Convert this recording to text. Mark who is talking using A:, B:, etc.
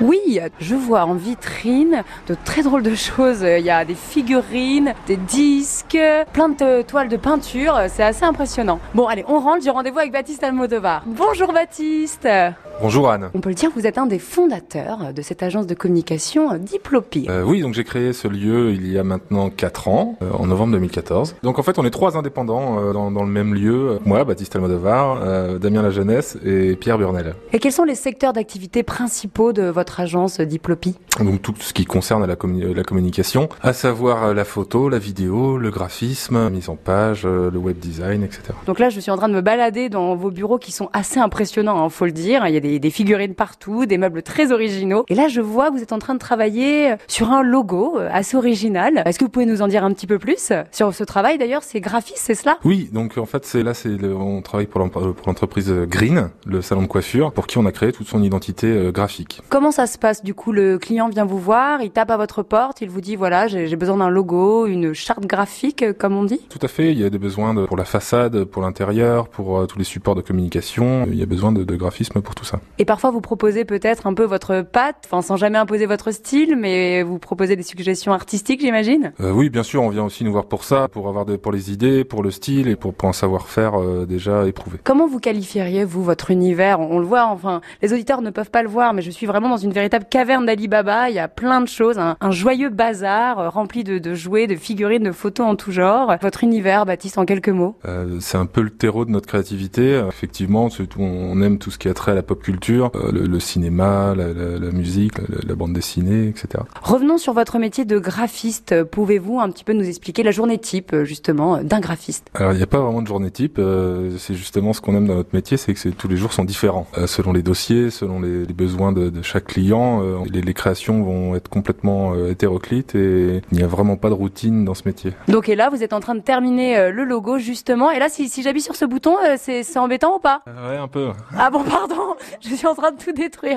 A: Oui, je vois en vitrine de très drôles de choses. Il y a des figurines, des disques, plein de toiles de peinture. C'est assez impressionnant. Bon, allez, on rentre. J'ai rendez-vous avec Baptiste Almodovar. Bonjour Baptiste.
B: Bonjour Anne.
A: On peut le dire, vous êtes un des fondateurs de cette agence de communication Diplopi.
B: Euh, oui, donc j'ai créé ce lieu il y a maintenant 4 ans, euh, en novembre 2014. Donc en fait, on est trois indépendants euh, dans, dans, le même lieu. Moi, Baptiste Almodovar, euh, Damien La Jeunesse et Pierre Burnel.
A: Et quels sont les secteurs d'activité principaux de votre agence Diplopi?
B: Donc tout ce qui concerne la, communi la communication, à savoir la photo, la vidéo, le graphisme, la mise en page, le web design, etc.
A: Donc là, je suis en train de me balader dans vos bureaux qui sont assez impressionnants, hein, faut le dire. Il y a des, des, figurines partout, des meubles très originaux. Et là, je vois que vous êtes en train de travailler sur un logo assez original. Est-ce que vous pouvez nous en dire un petit peu plus sur ce travail D'ailleurs, c'est graphiste, c'est cela?
B: Oui, donc en fait, c'est là, c'est on travaille pour l'entreprise Green, le salon de coiffure, pour qui on a créé toute son identité graphique.
A: Comment ça se passe? Du coup, le client vient vous voir, il tape à votre porte, il vous dit voilà, j'ai besoin d'un logo, une charte graphique, comme on dit?
B: Tout à fait. Il y a des besoins de, pour la façade, pour l'intérieur, pour euh, tous les supports de communication. Il y a besoin de, de graphisme pour tout ça.
A: Et parfois, vous proposez peut-être un peu votre patte, enfin sans jamais imposer votre style, mais vous proposez des suggestions artistiques, j'imagine?
B: Euh, oui, bien sûr, on vient aussi nous voir pour ça, pour avoir de, pour les idées, pour le style et pour, pour un savoir-faire euh, déjà éprouvé.
A: Comment vous qualifieriez vous votre univers? On le voit, enfin, les auditeurs ne peuvent pas le voir, mais je suis vraiment dans une véritable caverne d'Ali Baba. Il y a plein de choses, un, un joyeux bazar euh, rempli de, de, jouets, de figurines, de photos en tout genre. Votre univers, Baptiste, en quelques mots?
B: C'est un peu le terreau de notre créativité. Effectivement, on aime tout ce qui a trait à la pop culture, euh, le, le, cinéma, la, la, la musique, la, la, bande dessinée, etc.
A: Revenons sur votre métier de graphiste. Pouvez-vous un petit peu nous expliquer la journée type, justement, d'un graphiste?
B: Alors, il n'y a pas vraiment de journée type. Euh, c'est justement ce qu'on aime dans notre métier, c'est que tous les jours sont différents. Euh, selon les dossiers, selon les, les besoins de, de, chaque client, euh, les, les, créations vont être complètement hétéroclites et il n'y a vraiment pas de routine dans ce métier.
A: Donc, et là, vous êtes en train de terminer le logo, justement. Et là, si, si j'appuie sur ce bouton, c'est embêtant ou pas?
B: Ouais, un peu.
A: Ah bon, pardon, je suis en train de tout détruire.